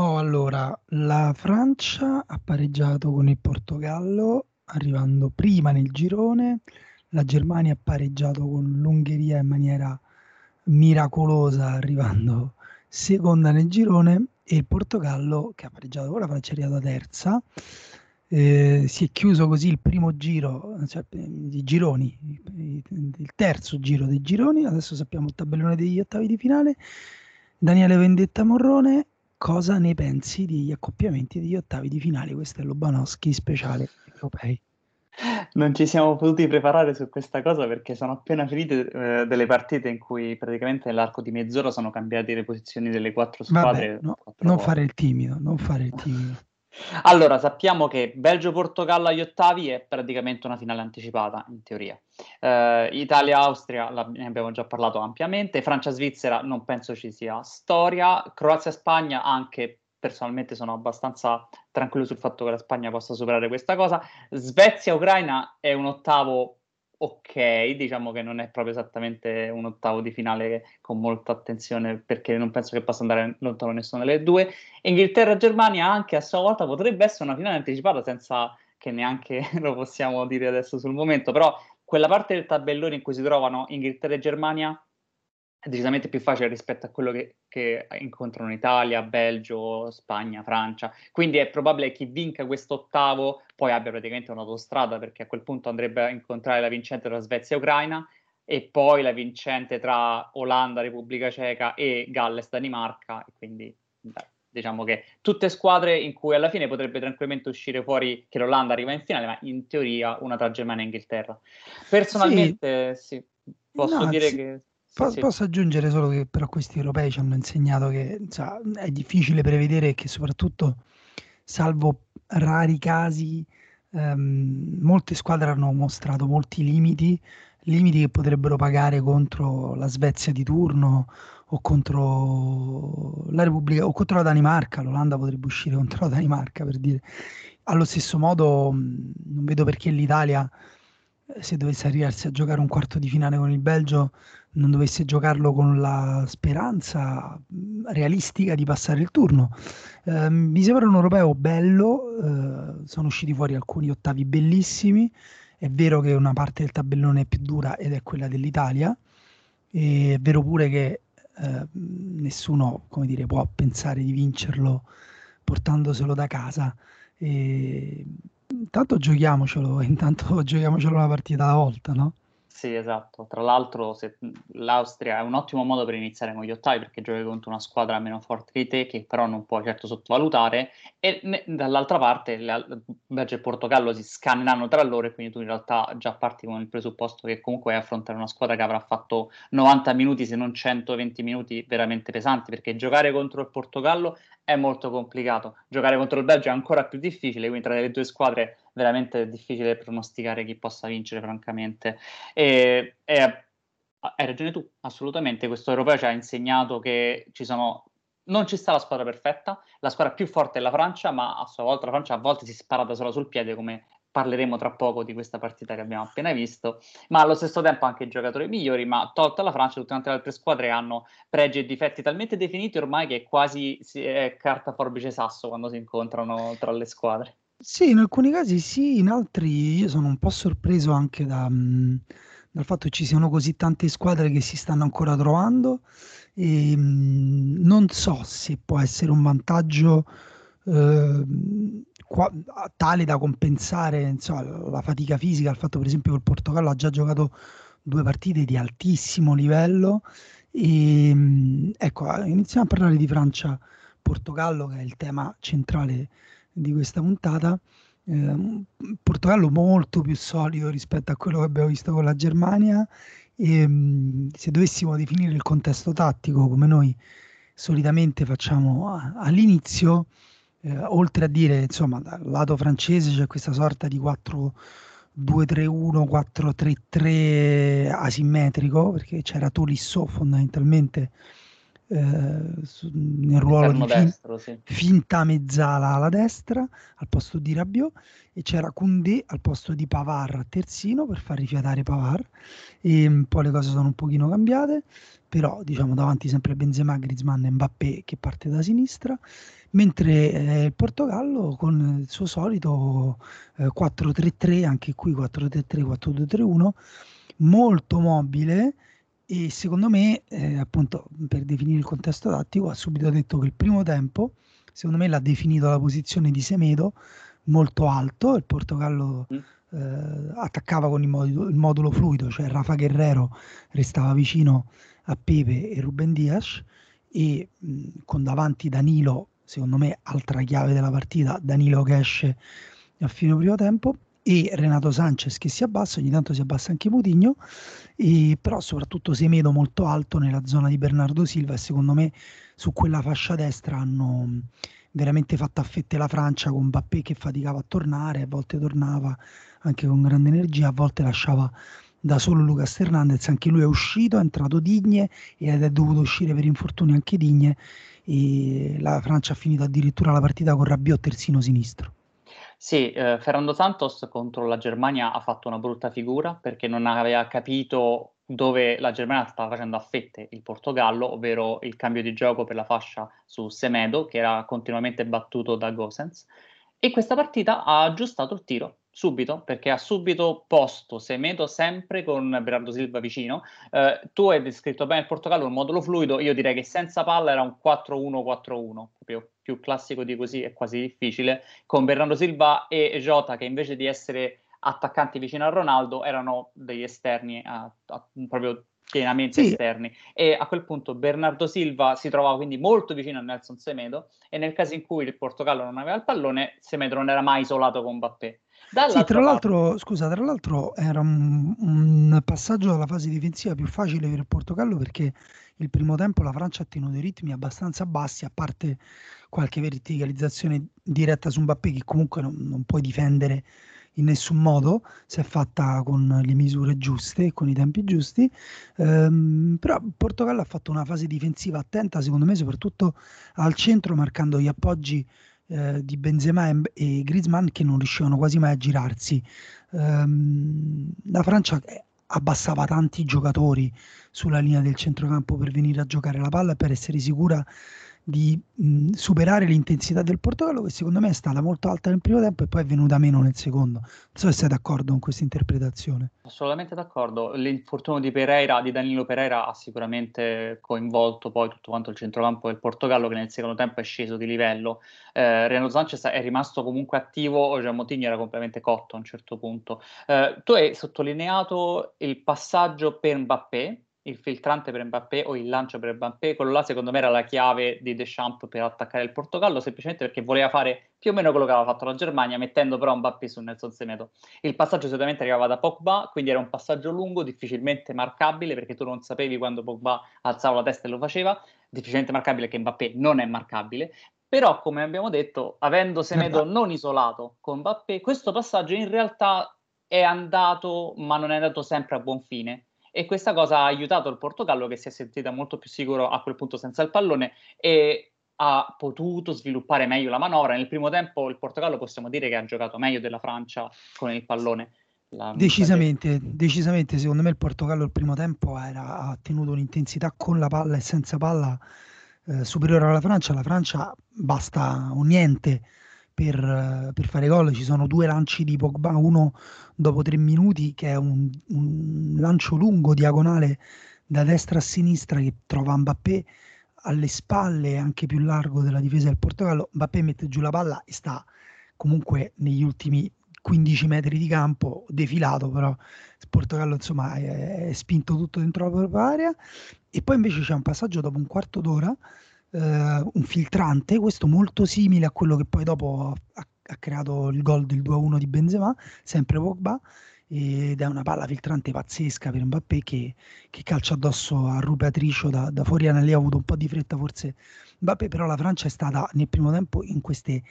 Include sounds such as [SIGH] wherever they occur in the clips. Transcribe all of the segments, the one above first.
Oh, allora, la Francia ha pareggiato con il Portogallo, arrivando prima nel girone. La Germania ha pareggiato con l'Ungheria in maniera miracolosa, arrivando seconda nel girone. E il Portogallo, che ha pareggiato con la Francia, è arrivata terza. Eh, si è chiuso così il primo giro, cioè i gironi, il terzo giro dei gironi. Adesso sappiamo il tabellone degli ottavi di finale. Daniele Vendetta Morrone cosa ne pensi degli accoppiamenti degli ottavi di finale? Questo è Lobanowski speciale europei. Non ci siamo potuti preparare su questa cosa perché sono appena finite eh, delle partite in cui praticamente nell'arco di mezz'ora sono cambiate le posizioni delle quattro squadre. Vabbè, no, non fare il timido, non fare il timido. Allora, sappiamo che Belgio-Portogallo agli ottavi è praticamente una finale anticipata, in teoria. Uh, Italia-Austria, ne abbiamo già parlato ampiamente. Francia-Svizzera non penso ci sia storia. Croazia-Spagna anche personalmente sono abbastanza tranquillo sul fatto che la Spagna possa superare questa cosa. Svezia-Ucraina è un ottavo ok, diciamo che non è proprio esattamente un ottavo di finale con molta attenzione perché non penso che possa andare lontano nessuna delle due. Inghilterra-Germania anche a sua volta potrebbe essere una finale anticipata senza che neanche [LAUGHS] lo possiamo dire adesso sul momento, però quella parte del tabellone in cui si trovano Inghilterra e Germania è decisamente più facile rispetto a quello che, che incontrano Italia, Belgio, Spagna, Francia. Quindi è probabile che chi vinca questo ottavo poi abbia praticamente un'autostrada perché a quel punto andrebbe a incontrare la vincente tra Svezia e Ucraina e poi la vincente tra Olanda, Repubblica Ceca e Galles, Danimarca. E quindi beh, diciamo che tutte squadre in cui alla fine potrebbe tranquillamente uscire fuori che l'Olanda arriva in finale, ma in teoria una tra Germania e Inghilterra. Personalmente sì, sì posso no, dire sì. che Po- sì. Posso aggiungere solo che però questi europei ci hanno insegnato che insomma, è difficile prevedere che soprattutto, salvo rari casi, ehm, molte squadre hanno mostrato molti limiti, limiti che potrebbero pagare contro la Svezia di turno o contro la Repubblica o contro la Danimarca, l'Olanda potrebbe uscire contro la Danimarca per dire. Allo stesso modo non vedo perché l'Italia se dovesse arrivarsi a giocare un quarto di finale con il Belgio non dovesse giocarlo con la speranza realistica di passare il turno. Eh, mi sembra un europeo bello, eh, sono usciti fuori alcuni ottavi bellissimi, è vero che una parte del tabellone è più dura ed è quella dell'Italia, è vero pure che eh, nessuno dire, può pensare di vincerlo portandoselo da casa. E, intanto giochiamocelo, [LAUGHS] intanto giochiamocelo una partita alla volta, no? Sì, esatto. Tra l'altro se, l'Austria è un ottimo modo per iniziare con gli ottavi perché giochi contro una squadra meno forte di te che però non puoi certo sottovalutare e ne, dall'altra parte Belgio e Portogallo si scanneranno tra loro e quindi tu in realtà già parti con il presupposto che comunque vai affrontare una squadra che avrà fatto 90 minuti se non 120 minuti veramente pesanti perché giocare contro il Portogallo è molto complicato, giocare contro il Belgio è ancora più difficile, quindi tra le due squadre veramente difficile pronosticare chi possa vincere, francamente. E, e hai ragione tu, assolutamente. Questo europeo ci ha insegnato che ci sono. Non ci sta la squadra perfetta, la squadra più forte è la Francia, ma a sua volta la Francia a volte si spara da sola sul piede, come parleremo tra poco di questa partita che abbiamo appena visto, ma allo stesso tempo anche i giocatori migliori, ma tolta la Francia, tutte le altre squadre hanno pregi e difetti talmente definiti ormai che quasi è carta forbice sasso quando si incontrano tra le squadre. Sì, in alcuni casi sì, in altri io sono un po' sorpreso anche da, mh, dal fatto che ci siano così tante squadre che si stanno ancora trovando e mh, non so se può essere un vantaggio eh, qua, tale da compensare insomma, la fatica fisica, il fatto per esempio che il Portogallo ha già giocato due partite di altissimo livello e mh, ecco, iniziamo a parlare di Francia-Portogallo che è il tema centrale di questa puntata. Eh, Portogallo molto più solido rispetto a quello che abbiamo visto con la Germania e mh, se dovessimo definire il contesto tattico come noi solitamente facciamo all'inizio, eh, oltre a dire insomma dal lato francese c'è questa sorta di 4 2-3-1, 4-3-3 asimmetrico perché c'era Tolisso fondamentalmente eh, su, nel ruolo di fin, destro, sì. finta mezzala alla destra al posto di Rabiot e c'era Koundé al posto di Pavar a terzino per far rifiatare Pavar e un po' le cose sono un pochino cambiate però diciamo davanti sempre Benzema, Griezmann e Mbappé che parte da sinistra mentre eh, il Portogallo con il suo solito eh, 4-3-3 anche qui 4-3-3 4-2-3-1 molto mobile e secondo me, eh, appunto, per definire il contesto tattico, ha subito detto che il primo tempo, secondo me, l'ha definito la posizione di Semedo molto alto. Il Portogallo mm. eh, attaccava con il modulo, il modulo, fluido, cioè Rafa Guerrero restava vicino a Pepe e Ruben Dias e mh, con davanti Danilo, secondo me, altra chiave della partita, Danilo che esce a fine primo tempo e Renato Sanchez che si abbassa, ogni tanto si abbassa anche Mutigno, e, però soprattutto Semedo molto alto nella zona di Bernardo Silva e secondo me su quella fascia destra hanno veramente fatto a fette la Francia con Mbappé che faticava a tornare, a volte tornava anche con grande energia, a volte lasciava da solo Lucas Hernandez, anche lui è uscito, è entrato Digne ed è dovuto uscire per infortuni anche Digne e la Francia ha finito addirittura la partita con Rabiot terzino sinistro. Sì, eh, Fernando Santos contro la Germania ha fatto una brutta figura perché non aveva capito dove la Germania stava facendo a fette il Portogallo, ovvero il cambio di gioco per la fascia su Semedo, che era continuamente battuto da Gosens. E questa partita ha aggiustato il tiro subito, perché ha subito posto Semedo sempre con Bernardo Silva vicino. Eh, tu hai descritto bene il Portogallo, un modulo fluido, io direi che senza palla era un 4-1-4-1, proprio più classico di così è quasi difficile, con Bernardo Silva e Jota che invece di essere attaccanti vicino a Ronaldo erano degli esterni, a, a, proprio pienamente sì. esterni. E a quel punto Bernardo Silva si trovava quindi molto vicino a Nelson Semedo e nel caso in cui il Portogallo non aveva il pallone, Semedo non era mai isolato con Mbappé. Sì, tra l'altro, scusa, tra l'altro era un, un, passaggio dalla fase difensiva più facile per il Portogallo perché il primo tempo la Francia ha tenuto i ritmi abbastanza bassi, a parte qualche verticalizzazione diretta su Mbappé che comunque non, non puoi difendere in nessun modo, è fatta con le misure giuste, e con i tempi giusti, ehm, però Portogallo ha fatto una fase difensiva attenta, secondo me, soprattutto al centro, marcando gli appoggi eh, di Benzema e, e Griezmann che non riuscivano quasi mai a girarsi. Um, la Francia eh, abbassava tanti giocatori sulla linea del centrocampo per venire a giocare la palla e per essere sicura di mh, superare l'intensità del Portogallo che secondo me è stata molto alta nel primo tempo e poi è venuta meno nel secondo. Non so se sei d'accordo con questa interpretazione. Assolutamente d'accordo. L'infortunio di Pereira, di Danilo Pereira ha sicuramente coinvolto poi tutto quanto il centrocampo del Portogallo che nel secondo tempo è sceso di livello. Eh, Renato Sanchez è rimasto comunque attivo, Gian Motigno era completamente cotto a un certo punto. Eh, tu hai sottolineato il passaggio per Mbappé il filtrante per Mbappé o il lancio per Mbappé, quello là secondo me era la chiave di Deschamps per attaccare il Portogallo, semplicemente perché voleva fare più o meno quello che aveva fatto la Germania, mettendo però Mbappé su Nelson Semedo. Il passaggio solitamente arrivava da Pogba, quindi era un passaggio lungo, difficilmente marcabile, perché tu non sapevi quando Pogba alzava la testa e lo faceva, difficilmente marcabile che Mbappé non è marcabile, però come abbiamo detto, avendo Semedo [LAUGHS] non isolato con Mbappé, questo passaggio in realtà è andato, ma non è andato sempre a buon fine e questa cosa ha aiutato il Portogallo che si è sentita molto più sicuro a quel punto senza il pallone e ha potuto sviluppare meglio la manovra. Nel primo tempo il Portogallo possiamo dire che ha giocato meglio della Francia con il pallone. La... Decisamente, decisamente, secondo me il Portogallo il primo tempo era, ha tenuto un'intensità con la palla e senza palla eh, superiore alla Francia. La Francia basta un niente per, per, fare gol. Ci sono due lanci di Pogba, uno dopo tre minuti che è un, un lancio lungo, diagonale da destra a sinistra che trova Mbappé alle spalle, anche più largo della difesa del Portogallo. Mbappé mette giù la palla e sta comunque negli ultimi 15 metri di campo, defilato però il Portogallo insomma è, è spinto tutto dentro la propria area e poi invece c'è un passaggio dopo un quarto d'ora eh, un filtrante, questo molto simile a quello che poi dopo ha, ha creato il gol del 2-1 di Benzema, sempre Pogba, ed è una palla filtrante pazzesca per Mbappé che, che calcia addosso a Rupatricio da, da fuori lì ha avuto un po' di fretta forse Mbappé però la Francia è stata nel primo tempo in queste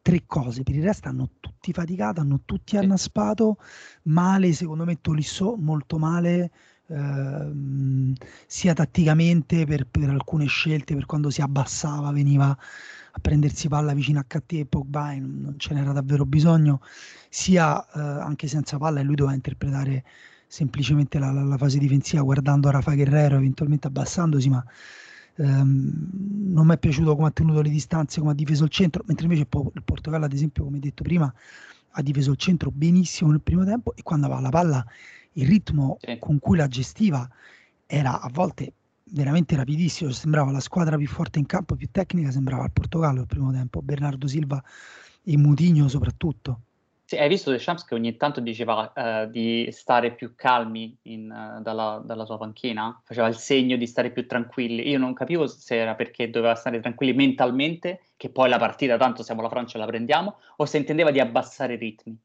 tre cose. Per il resto hanno tutti faticato hanno tutti annaspato male secondo me Tolisso molto male ehm, sia tatticamente per, per, alcune scelte, per quando si abbassava, veniva a prendersi palla vicino a Catté e Pogba e non, non ce n'era davvero bisogno, sia eh, anche senza palla e lui doveva interpretare semplicemente la, la, la, fase difensiva guardando Rafa Guerrero, eventualmente abbassandosi, ma ehm, non mi è piaciuto come ha tenuto le distanze, come ha difeso il centro, mentre invece il Portogallo, ad esempio, come detto prima, ha difeso il centro benissimo nel primo tempo e quando aveva la palla il ritmo sì. con cui la gestiva era a volte veramente rapidissimo, sembrava la squadra più forte in campo, più tecnica, sembrava il Portogallo il primo tempo, Bernardo Silva e Mutigno soprattutto. Sì, hai visto Deschamps che ogni tanto diceva uh, di stare più calmi in, uh, dalla, dalla, sua panchina? Faceva il segno di stare più tranquilli. Io non capivo se era perché doveva stare tranquilli mentalmente, che poi la partita, tanto siamo la Francia, la prendiamo, o se intendeva di abbassare i ritmi.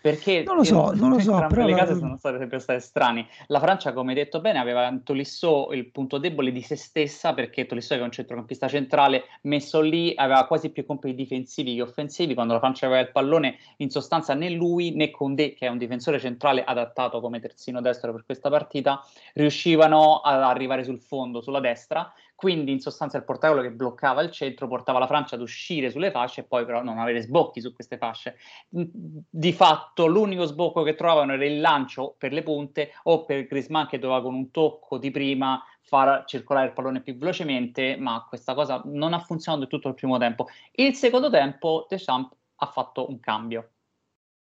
Perché non lo so, non lo so, però le case sono state sempre state strane. La Francia, come detto bene, aveva Tolisso il punto debole di se stessa perché Tolisso era un centrocampista centrale messo lì, aveva quasi più compiti difensivi che offensivi. Quando la Francia aveva il pallone, in sostanza né lui né Condé, che è un difensore centrale adattato come terzino destro per questa partita, riuscivano ad arrivare sul fondo, sulla destra quindi in sostanza il Portogallo che bloccava il centro portava la Francia ad uscire sulle fasce e poi però non avere sbocchi su queste fasce. Di fatto l'unico sbocco che trovavano era il lancio per le punte o per Griezmann che doveva con un tocco di prima far circolare il pallone più velocemente, ma questa cosa non ha funzionato tutto il primo tempo. Il secondo tempo Deschamps ha fatto un cambio.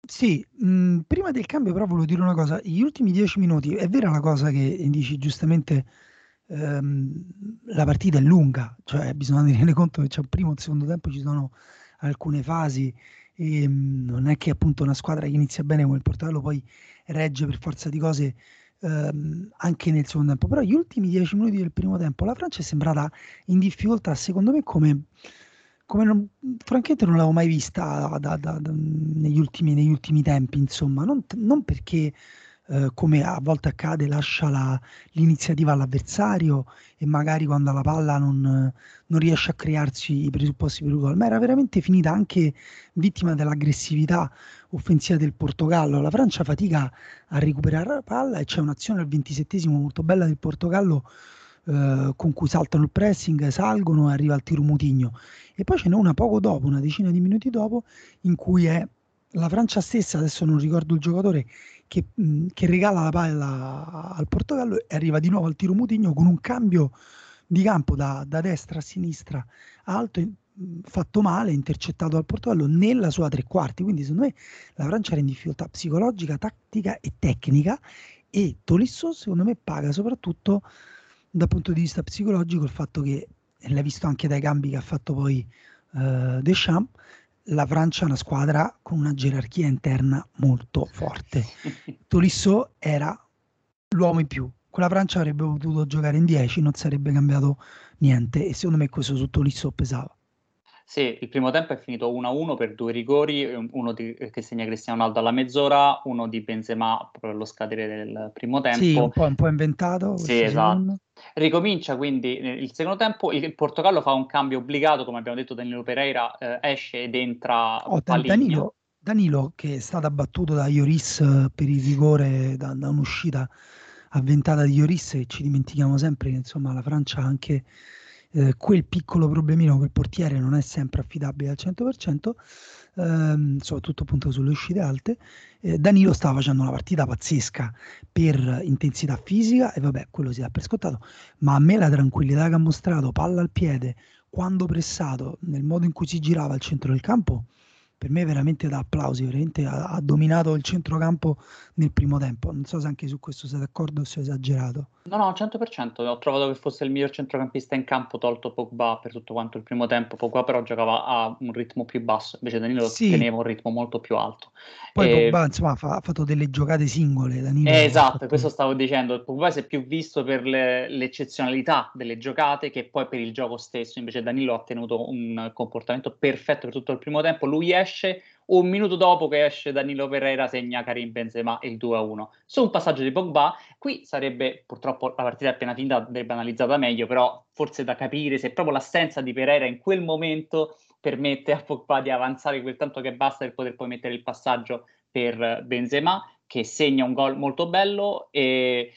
Sì, mh, prima del cambio però volevo dire una cosa, gli ultimi dieci minuti, è vera la cosa che dici giustamente ehm, la partita è lunga, cioè bisogna [LAUGHS] tenere conto che c'è un primo e un secondo tempo, ci sono alcune fasi e mh, non è che appunto una squadra che inizia bene come il Portogallo poi regge per forza di cose ehm, anche nel secondo tempo, però gli ultimi dieci minuti del primo tempo la Francia è sembrata in difficoltà secondo me come, come non, francamente non l'avevo mai vista da, da, da, negli, ultimi, negli, ultimi, tempi, insomma, non, non perché eh, come a volte accade, lascia la, l'iniziativa all'avversario e magari quando la palla non, non, riesce a crearsi i presupposti per il gol, ma era veramente finita anche vittima dell'aggressività offensiva del Portogallo. La Francia fatica a recuperare la palla e c'è un'azione al 27 molto bella del Portogallo. Uh, con cui saltano il pressing, salgono e arriva al tiro mutigno. E poi ce n'è una poco dopo, una decina di minuti dopo, in cui è la Francia stessa, adesso non ricordo il giocatore, che, mh, che, regala la palla al Portogallo e arriva di nuovo al tiro Mutigno con un cambio di campo da, da destra a sinistra alto, mh, fatto male, intercettato dal Portogallo nella sua tre quarti. Quindi secondo me la Francia era in difficoltà psicologica, tattica e tecnica e Tolisso secondo me paga soprattutto dal punto di vista psicologico il fatto che, l'hai visto anche dai cambi che ha fatto poi uh, Deschamps, la Francia è una squadra con una gerarchia interna molto forte. [LAUGHS] Tolisso era l'uomo in più. Quella Francia avrebbe potuto giocare in 10, non sarebbe cambiato niente e secondo me questo su Tolisso pesava. Sì, il primo tempo è finito 1-1 per due rigori, uno di, che segna Cristiano Ronaldo alla mezz'ora, uno di Benzema proprio allo scadere del primo tempo. Sì, un po', un po inventato. Sì, esatto. Ricomincia quindi il secondo tempo, il Portogallo fa un cambio obbligato, come abbiamo detto Danilo Pereira, eh, esce ed entra oh, Danilo, Danilo, che è stato abbattuto da Ioris eh, per il rigore, da, da un'uscita avventata di Ioris e ci dimentichiamo sempre che insomma la Francia anche eh, quel piccolo problemino che il portiere non è sempre affidabile al 100%, ehm, soprattutto appunto sulle uscite alte. Eh, Danilo stava facendo una partita pazzesca per intensità fisica e vabbè, quello si dà per scontato, ma a me la tranquillità che ha mostrato, palla al piede, quando pressato, nel modo in cui si girava al centro del campo, per me veramente da applausi, veramente ha, ha, dominato il centrocampo nel primo tempo. Non so se anche su questo siete d'accordo o se ho esagerato. No, no, 100%. Ho trovato che fosse il miglior centrocampista in campo, tolto Pogba per tutto quanto il primo tempo. Pogba però giocava a un ritmo più basso, invece Danilo sì. teneva un ritmo molto più alto. Poi e... Pogba, insomma, fa, ha fatto delle giocate singole. Danilo eh, esatto, fatto... questo stavo dicendo. Pogba si è più visto per le, l'eccezionalità delle giocate che poi per il gioco stesso. Invece Danilo ha tenuto un comportamento perfetto per tutto il primo tempo. Lui esce esce, un minuto dopo che esce Danilo Pereira segna Karim Benzema il 2-1. Su un passaggio di Pogba, qui sarebbe, purtroppo la partita appena finita, andrebbe analizzata meglio, però forse da capire se proprio l'assenza di Pereira in quel momento permette a Pogba di avanzare quel tanto che basta per poter poi mettere il passaggio per Benzema, che segna un gol molto bello e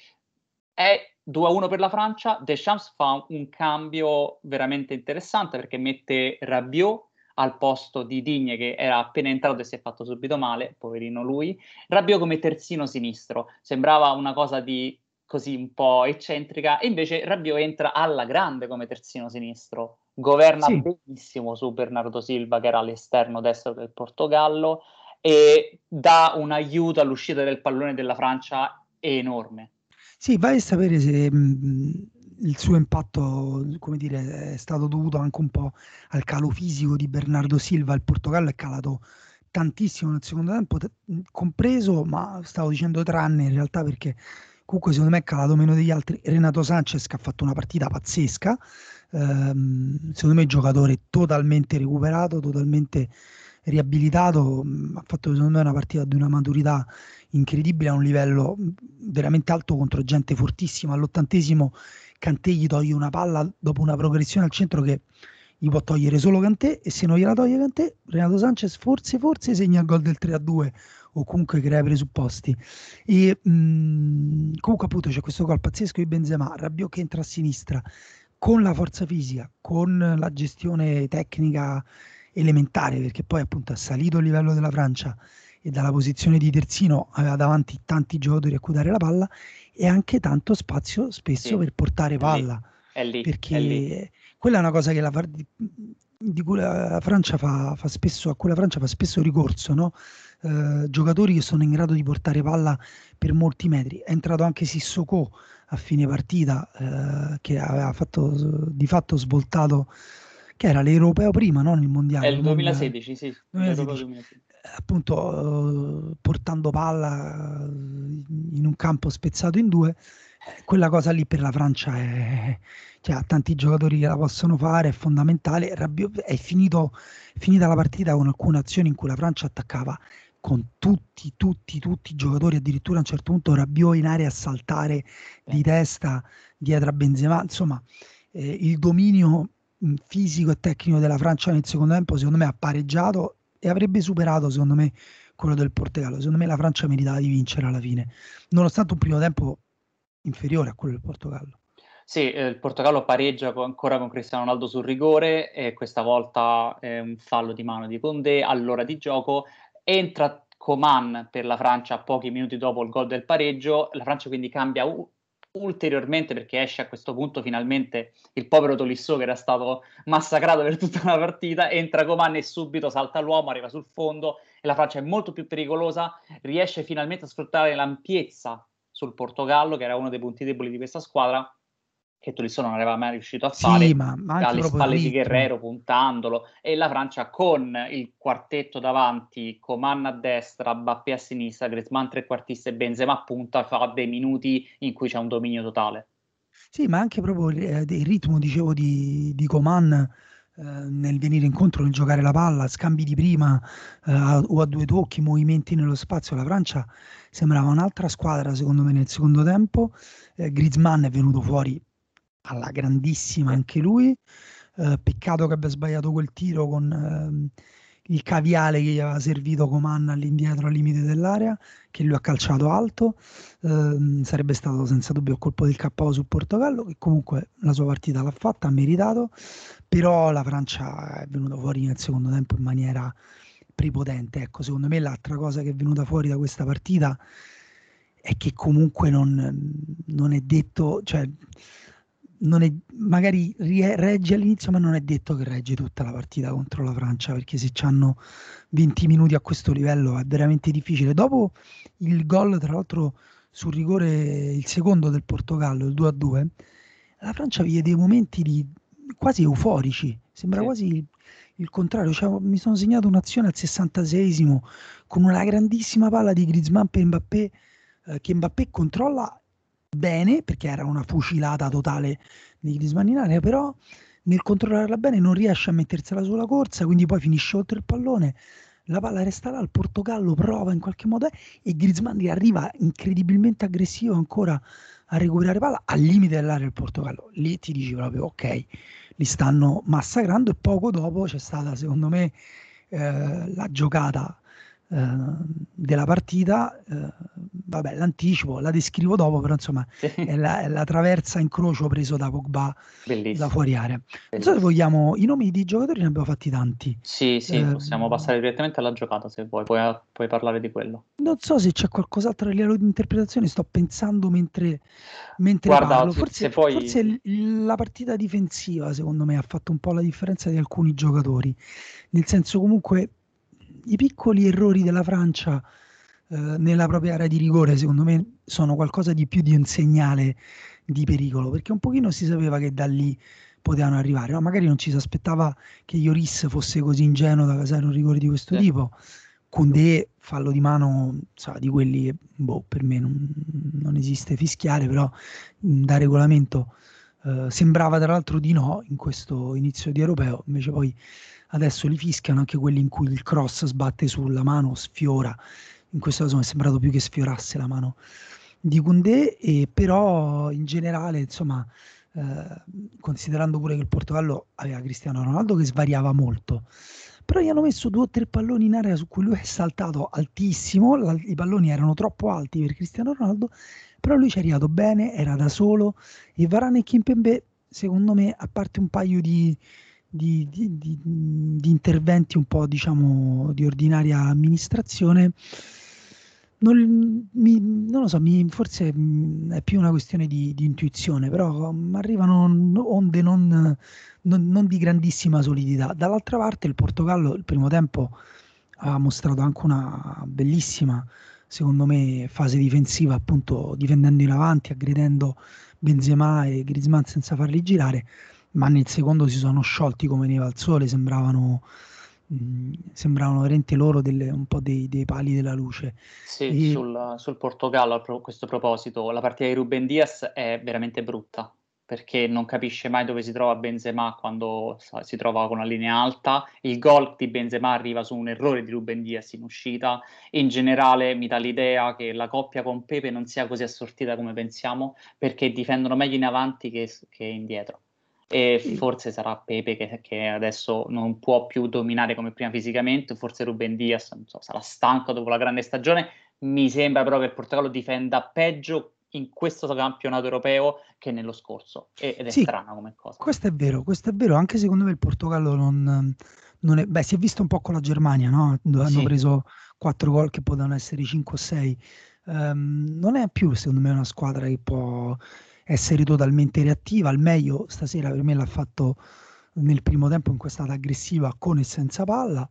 È 2-1 per la Francia, Deschamps fa un cambio veramente interessante perché mette Rabiot al posto di Digne che era appena entrato e si è fatto subito male, poverino lui, Rabiot come terzino sinistro, sembrava una cosa di così un po' eccentrica e invece Rabiot entra alla grande come terzino sinistro, governa sì. benissimo su Bernardo Silva che era all'esterno destro del Portogallo e dà un aiuto all'uscita del pallone della Francia enorme. Sì, vai a sapere se mh, il suo impatto, come dire, è stato dovuto anche un po' al calo fisico di Bernardo Silva. Il Portogallo è calato tantissimo nel secondo tempo, t- compreso, ma stavo dicendo tranne in realtà perché comunque secondo me è calato meno degli altri. Renato Sanchez che ha fatto una partita pazzesca, ehm, secondo me giocatore totalmente recuperato, totalmente riabilitato, ha fatto secondo me una partita di una maturità incredibile a un livello veramente alto contro gente fortissima. All'ottantesimo Cantè gli toglie una palla dopo una progressione al centro che gli può togliere solo Cantè e se non gliela toglie Cantè, Renato Sanchez forse, forse segna il gol del 3-2 o comunque crea presupposti. E mh, comunque appunto c'è questo gol pazzesco di Benzema, Rabiot che entra a sinistra con la forza fisica, con la gestione tecnica elementare, perché poi appunto ha salito il livello della Francia e dalla posizione di terzino aveva davanti tanti giocatori a cui dare la palla e anche tanto spazio spesso sì, per portare palla. È lì, perché è lì. quella è una cosa che la, di cui la Francia fa, fa, spesso, a cui la Francia fa spesso ricorso, no? eh, giocatori che sono in grado di portare palla per molti metri. È entrato anche Sissoko a fine partita eh, che aveva fatto di fatto svoltato che era l'europeo prima, non il mondiale. È il 2016, sì. 2016. 2016 appunto portando palla in un campo spezzato in due, quella cosa lì per la Francia è, cioè, ha tanti giocatori che la possono fare, è fondamentale. Rabiot, è, finito, finita la partita con alcune azioni in cui la Francia attaccava con tutti, tutti, tutti i giocatori, addirittura a un certo punto Rabiot in area a saltare di testa dietro a Benzema, insomma eh, il dominio fisico e tecnico della Francia nel secondo tempo secondo me ha pareggiato e avrebbe superato secondo me quello del Portogallo. Secondo me la Francia meritava di vincere alla fine, nonostante un primo tempo inferiore a quello del Portogallo. Sì, eh, il Portogallo pareggia ancora con Cristiano Ronaldo sul rigore e questa volta è un fallo di mano di Condé all'ora di gioco. Entra Coman per la Francia pochi minuti dopo il gol del pareggio. La Francia quindi cambia u- ulteriormente perché esce a questo punto finalmente il povero Tolisso che era stato massacrato per tutta la partita, entra Coman e subito salta l'uomo, arriva sul fondo e la Francia è molto più pericolosa, riesce finalmente a sfruttare l'ampiezza sul Portogallo che era uno dei punti deboli di questa squadra che Tolisso non aveva mai riuscito a fare sì, ma, ma alle spalle di Guerrero puntandolo e la Francia con il quartetto davanti Coman a destra, Bappé a sinistra, Griezmann trequartista e Benzema a punta fa dei minuti in cui c'è un dominio totale sì ma anche proprio il, il ritmo dicevo di, di Coman eh, nel venire incontro, nel giocare la palla, scambi di prima eh, o a due tocchi, movimenti nello spazio. La Francia sembrava un'altra squadra, secondo me, nel secondo tempo. Eh, Griezmann è venuto fuori alla grandissima anche lui. Eh, peccato che abbia sbagliato quel tiro con eh, il caviale che gli aveva servito Coman all'indietro al limite dell'area, che lui ha calciato alto. Eh, sarebbe stato senza dubbio colpo del KO sul Portogallo, che comunque la sua partita l'ha fatta, ha meritato, però la Francia è venuta fuori nel secondo tempo in maniera prepotente. Ecco, secondo me l'altra cosa che è venuta fuori da questa partita è che comunque non, non è detto, cioè è, magari regge all'inizio, ma non è detto che regge tutta la partita contro la Francia, perché se hanno 20 minuti a questo livello è veramente difficile. Dopo il gol, tra l'altro, sul rigore, il secondo del Portogallo, il 2-2, la Francia vide dei momenti di, quasi euforici, sembra sì. quasi il, il contrario. Cioè, mi sono segnato un'azione al 66esimo con una grandissima palla di Griezmann per Mbappé, eh, che Mbappé controlla bene, perché era una fucilata totale di Griezmann in area, però nel controllarla bene non riesce a mettersela sulla corsa, quindi poi finisce oltre il pallone, la palla resta là, il Portogallo prova in qualche modo eh, e Griezmann arriva incredibilmente aggressivo ancora a recuperare palla al limite dell'area del Portogallo. Lì ti dici proprio ok, li stanno massacrando e poco dopo c'è stata secondo me eh, la giocata della partita. Eh, vabbè, l'anticipo, la descrivo dopo, però insomma sì. è, la, è, la, traversa incrocio preso da Pogba Bellissimo. da fuori area. Non so se vogliamo, i nomi di giocatori ne abbiamo fatti tanti. Sì, sì, eh, possiamo passare direttamente alla giocata se vuoi, puoi, puoi, parlare di quello. Non so se c'è qualcos'altro a livello di interpretazione, sto pensando mentre, mentre Guarda, parlo. Forse, poi... forse la partita difensiva secondo me ha fatto un po' la differenza di alcuni giocatori, nel senso comunque i piccoli errori della Francia eh, nella propria area di rigore, secondo me, sono qualcosa di più di un segnale di pericolo, perché un pochino si sapeva che da lì potevano arrivare. No? Magari non ci si aspettava che Ioris fosse così ingenuo da casare un rigore di questo sì. tipo. Koundé, fallo di mano, sa, di quelli boh, per me non, non, esiste fischiare, però da regolamento eh, sembrava tra l'altro di no in questo inizio di europeo, invece poi adesso li fischiano anche quelli in cui il cross sbatte sulla mano, sfiora. In questo caso mi è sembrato più che sfiorasse la mano di Koundé, e però in generale, insomma, eh, considerando pure che il Portogallo aveva Cristiano Ronaldo che svariava molto, però gli hanno messo due o tre palloni in area su cui lui è saltato altissimo, i palloni erano troppo alti per Cristiano Ronaldo, però lui ci è arrivato bene, era da solo e Varane e Kimpembe, secondo me, a parte un paio di, di, di, di, interventi un po' diciamo di ordinaria amministrazione, non, mi, non lo so, mi, forse è più una questione di, intuizione, però um, arrivano onde non, non, non, di grandissima solidità. Dall'altra parte il Portogallo il primo tempo ha mostrato anche una bellissima, secondo me, fase difensiva, appunto difendendo in avanti, aggredendo Benzema e Griezmann senza farli girare, ma nel secondo si sono sciolti come neva al sole, sembravano sembravano veramente loro delle, un po' dei, dei, pali della luce. Sì, e... sul, sul, Portogallo a questo proposito, la partita di Ruben Diaz è veramente brutta perché non capisce mai dove si trova Benzema quando si trova con una linea alta. Il gol di Benzema arriva su un errore di Ruben Diaz in uscita. In generale mi dà l'idea che la coppia con Pepe non sia così assortita come pensiamo perché difendono meglio in avanti che, che indietro e forse sarà Pepe che, che, adesso non può più dominare come prima fisicamente, forse Ruben Diaz so, sarà stanco dopo la grande stagione, mi sembra però che il Portogallo difenda peggio in questo campionato europeo che nello scorso ed è sì, strana come cosa. Questo è vero, questo è vero, anche secondo me il Portogallo non, non è, beh si è visto un po' con la Germania, no? hanno sì. preso 4 gol che potevano essere 5 o 6, um, ehm, non è più secondo me una squadra che può essere totalmente reattiva. Al meglio stasera per me l'ha fatto nel primo tempo in questa aggressiva con e senza palla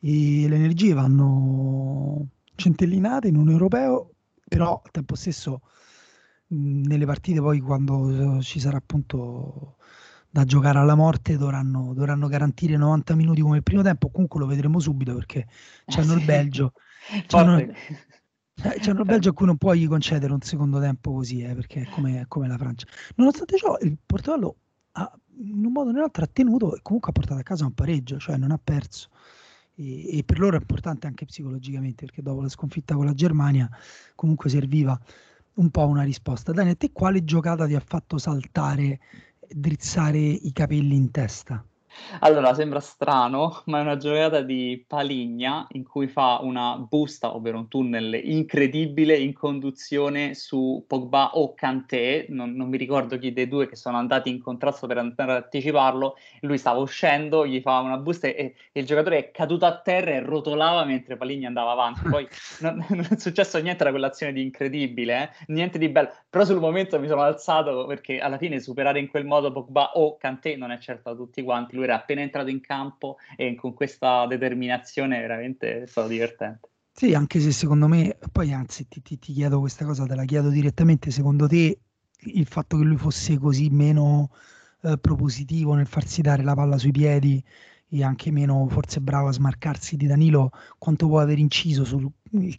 e le energie vanno centellinate in un europeo, però al tempo stesso nelle partite poi quando ci sarà appunto da giocare alla morte dovranno, dovranno garantire 90 minuti come il primo tempo, comunque lo vedremo subito perché c'hanno [LAUGHS] [LAUGHS] eh, il Belgio. C'hanno, eh, c'è un Belgio a cui non puoi concedere un secondo tempo così, eh, perché è come, è come, la Francia. Nonostante ciò, il Portogallo ha in un modo o nell'altro ha tenuto e comunque ha portato a casa un pareggio, cioè non ha perso. E, e, per loro è importante anche psicologicamente, perché dopo la sconfitta con la Germania comunque serviva un po' una risposta. Dani, a te quale giocata ti ha fatto saltare, drizzare i capelli in testa? Allora, sembra strano, ma è una giocata di Paligna in cui fa una busta, ovvero un tunnel incredibile in conduzione su Pogba o Kanté, non, non mi ricordo chi dei due che sono andati in contrasto per andare ad anticiparlo, lui stava uscendo, gli fa una busta e, e il giocatore è caduto a terra e rotolava mentre Paligna andava avanti. Poi [LAUGHS] non, non è successo niente da quell'azione di incredibile, eh? niente di bello, però sul momento mi sono alzato perché alla fine superare in quel modo Pogba o Kanté non è certo da tutti quanti, lui era appena entrato in campo e con questa determinazione veramente è stato divertente. Sì, anche se secondo me, poi anzi ti, ti, ti chiedo questa cosa, te la chiedo direttamente, secondo te il fatto che lui fosse così meno eh, propositivo nel farsi dare la palla sui piedi e anche meno forse bravo a smarcarsi di Danilo, quanto può aver inciso sul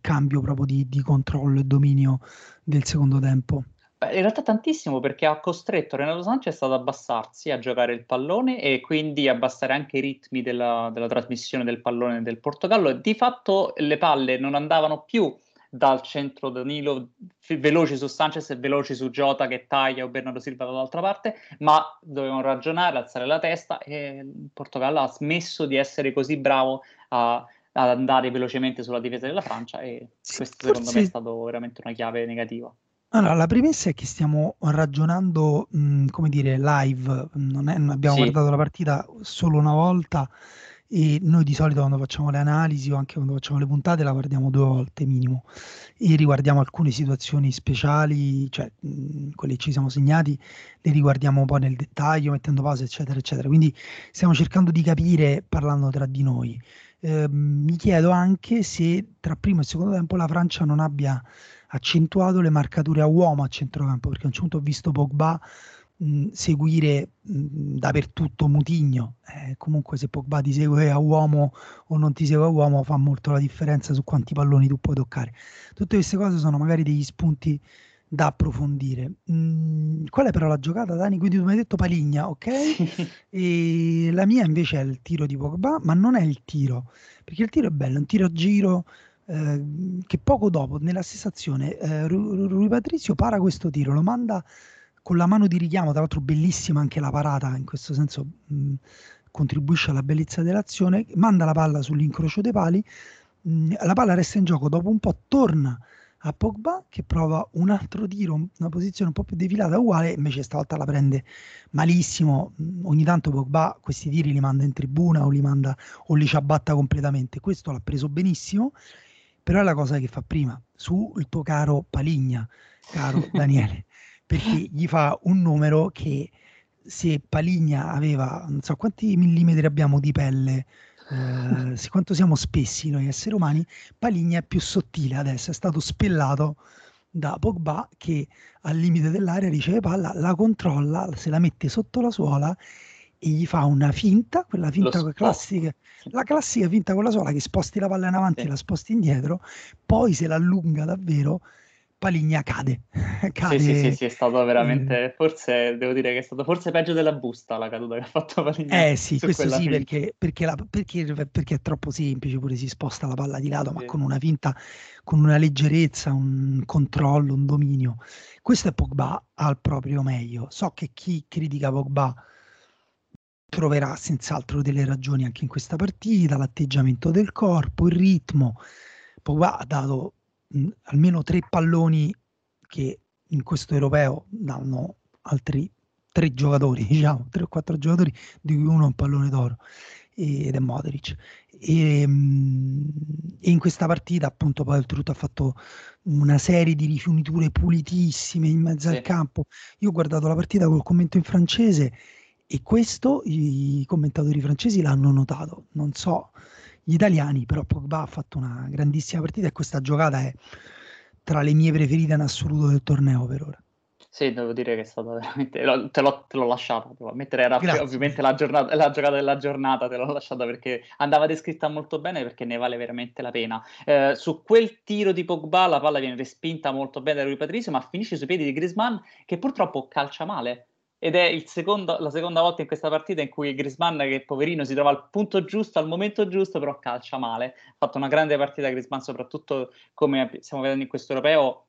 cambio proprio di, di controllo e dominio del secondo tempo? Beh, in realtà tantissimo perché ha costretto Renato Sanchez ad abbassarsi a giocare il pallone e quindi abbassare anche i ritmi della, della trasmissione del pallone del Portogallo. Di fatto le palle non andavano più dal centro Danilo veloci su Sanchez e veloci su Jota che taglia o Bernardo Silva dall'altra parte, ma dovevano ragionare, alzare la testa e il Portogallo ha smesso di essere così bravo a ad andare velocemente sulla difesa della Francia e questo secondo me è stato veramente una chiave negativa. Allora, la premessa è che stiamo ragionando, mh, come dire, live, non, è, non abbiamo sì. guardato la partita solo una volta e noi di solito quando facciamo le analisi o anche quando facciamo le puntate la guardiamo due volte minimo e riguardiamo alcune situazioni speciali, cioè mh, quelle che ci siamo segnati, le riguardiamo un po' nel dettaglio, mettendo pause, eccetera, eccetera. Quindi stiamo cercando di capire parlando tra di noi. Eh, mi chiedo anche se tra primo e secondo tempo la Francia non abbia accentuato le marcature a uomo a centrocampo, perché a un certo punto ho visto Pogba mh, seguire mh, dappertutto Mutigno. Eh, comunque se Pogba ti segue a uomo o non ti segue a uomo fa molto la differenza su quanti palloni tu puoi toccare. Tutte queste cose sono magari degli spunti da approfondire. Mm, qual è però la giocata, Dani? Quindi tu mi hai detto Paligna, ok? [LAUGHS] e la mia invece è il tiro di Pogba, ma non è il tiro, perché il tiro è bello, un tiro a giro Ehm, che poco dopo, nella stessa azione, eh, Rui Patrizio para questo tiro, lo manda con la mano di richiamo, tra l'altro bellissima anche la parata, in questo senso mh, contribuisce alla bellezza dell'azione, manda la palla sull'incrocio dei pali, mh, la palla resta in gioco, dopo un po' torna a Pogba che prova un altro tiro, una posizione un po' più defilata uguale, invece stavolta la prende malissimo, ogni tanto Pogba questi tiri li manda in tribuna o li, manda, o li ciabatta completamente, questo l'ha preso benissimo però è la cosa che fa prima, sul tuo caro Paligna, caro [LAUGHS] Daniele, perché gli fa un numero che se Paligna aveva, non so quanti millimetri abbiamo di pelle, eh, quanto siamo spessi noi esseri umani, Paligna è più sottile adesso, è stato spellato da Pogba che al limite dell'area riceve palla, la controlla, se la mette sotto la suola e gli fa una finta, quella finta classica, la classica finta con la sola che sposti la palla in avanti e la sposti indietro, poi se l'allunga davvero, Paligna cade. cade. [LAUGHS] Sì, sì, sì, sì, è stato veramente, eh. forse, devo dire che è stato forse peggio della busta la caduta che ha fatto Paligna. Eh sì, questo sì, perché, perché, la, perché, perché, è troppo semplice, pure si sposta la palla di lato, sì. ma con una finta, con una leggerezza, un controllo, un dominio. Questo è Pogba al proprio meglio. So che chi critica Pogba troverà senz'altro delle ragioni anche in questa partita, l'atteggiamento del corpo, il ritmo. Pogba ha dato mh, almeno tre palloni che in questo europeo danno altri tre giocatori, [LAUGHS] diciamo, tre o quattro giocatori, di cui uno è un pallone d'oro ed è Modric. E, e, in questa partita, appunto, poi oltretutto ha fatto una serie di rifiniture pulitissime in mezzo sì. al campo. Io ho guardato la partita col commento in francese e questo i commentatori francesi l'hanno notato, non so gli italiani, però Pogba ha fatto una grandissima partita e questa giocata è tra le mie preferite in assoluto del torneo per ora. Sì, devo dire che è stata veramente. Te l'ho, te l'ho lasciata. Mentre era Grazie. ovviamente la, giornata, la, giocata della giornata, te l'ho lasciata perché andava descritta molto bene perché ne vale veramente la pena. Eh, su quel tiro di Pogba la palla viene respinta molto bene da Rui Patricio, ma finisce sui piedi di Griezmann che purtroppo calcia male ed è secondo, la seconda volta in questa partita in cui Grisman, che poverino si trova al punto giusto, al momento giusto, però calcia male. Ha fatto una grande partita Grisman, soprattutto come stiamo vedendo in questo europeo,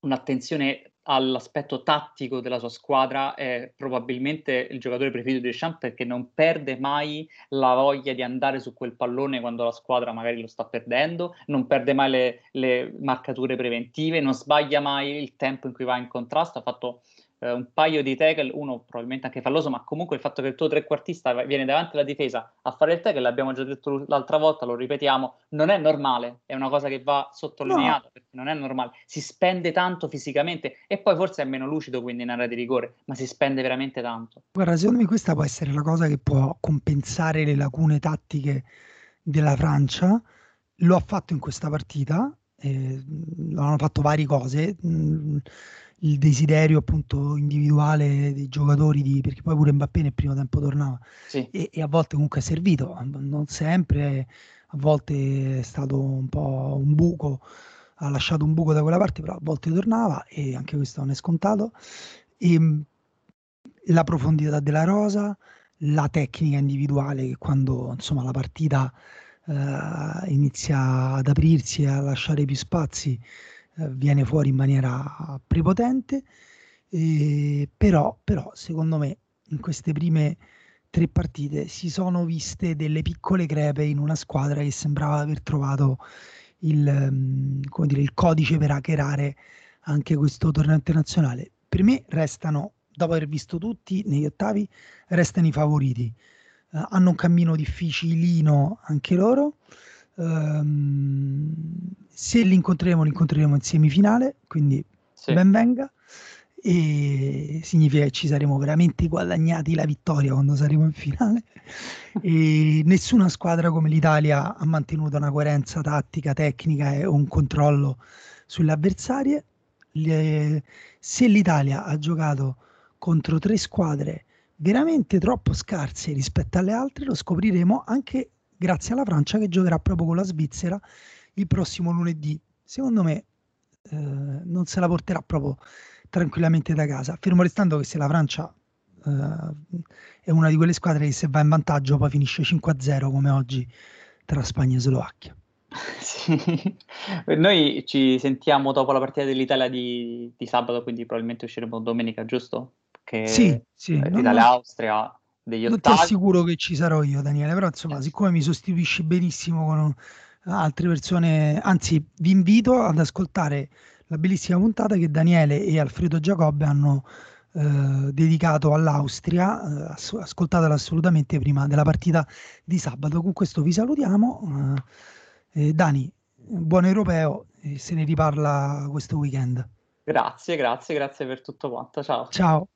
un'attenzione all'aspetto tattico della sua squadra. È probabilmente il giocatore preferito di Deschamps perché non perde mai la voglia di andare su quel pallone quando la squadra magari lo sta perdendo, non perde mai le, le marcature preventive, non sbaglia mai il tempo in cui va in contrasto, ha fatto eh, un paio di tackle, uno probabilmente anche falloso, ma comunque il fatto che il tuo trequartista viene davanti alla difesa a fare il tackle, l'abbiamo già detto l'altra volta, lo ripetiamo, non è normale, è una cosa che va sottolineata no. perché non è normale, si spende tanto fisicamente e poi forse è meno lucido quindi in area di rigore, ma si spende veramente tanto. Guarda, secondo me questa può essere la cosa che può compensare le lacune tattiche della Francia, lo ha fatto in questa partita, eh, hanno fatto varie cose. Mh, il desiderio appunto individuale dei giocatori di, perché poi pure Mbappé nel primo tempo tornava sì. e, e, a volte comunque è servito, non sempre, a volte è stato un po' un buco, ha lasciato un buco da quella parte, però a volte tornava e anche questo non è scontato. E, ehm, la profondità della rosa, la tecnica individuale che quando insomma la partita eh, inizia ad aprirsi e a lasciare più spazi viene fuori in maniera prepotente, eh, però, però secondo me in queste prime tre partite si sono viste delle piccole crepe in una squadra che sembrava aver trovato il, mm, dire, il codice per hackerare anche questo torneo internazionale. Per me restano, dopo aver visto tutti negli ottavi, restano i favoriti. Uh, hanno un cammino difficilino anche loro. Um, se li incontreremo, li incontreremo in semifinale, quindi sì. ben venga. E significa che ci saremo veramente guadagnati la vittoria quando saremo in finale. [LAUGHS] E nessuna squadra come l'Italia ha mantenuto una coerenza tattica, tecnica e un controllo sulle avversarie. Le... se l'Italia ha giocato contro tre squadre veramente troppo scarse rispetto alle altre lo scopriremo anche grazie alla Francia che giocherà proprio con la Svizzera il prossimo lunedì secondo me eh, non se la porterà proprio tranquillamente da casa, fermo restando che se la Francia uh, è una di quelle squadre che se va in vantaggio poi finisce 5-0 come oggi tra Spagna e Slovacchia. [LAUGHS] Sì. Noi ci sentiamo dopo la partita dell'Italia di, di sabato, quindi probabilmente usciremo domenica, giusto? Che sì, sì. Italia-Austria degli ottavi. Non ti assicuro che ci sarò io, Daniele, però insomma, yes. siccome mi sostituisci benissimo con altre persone, anzi vi invito ad ascoltare la bellissima puntata che Daniele e Alfredo Giacobbe hanno eh, dedicato all'Austria, eh, ascoltatela assolutamente prima della partita di sabato. Con questo vi salutiamo. Eh, Dani, buon europeo e se ne riparla questo weekend. Grazie, grazie, grazie per tutto quanto. Ciao. Ciao.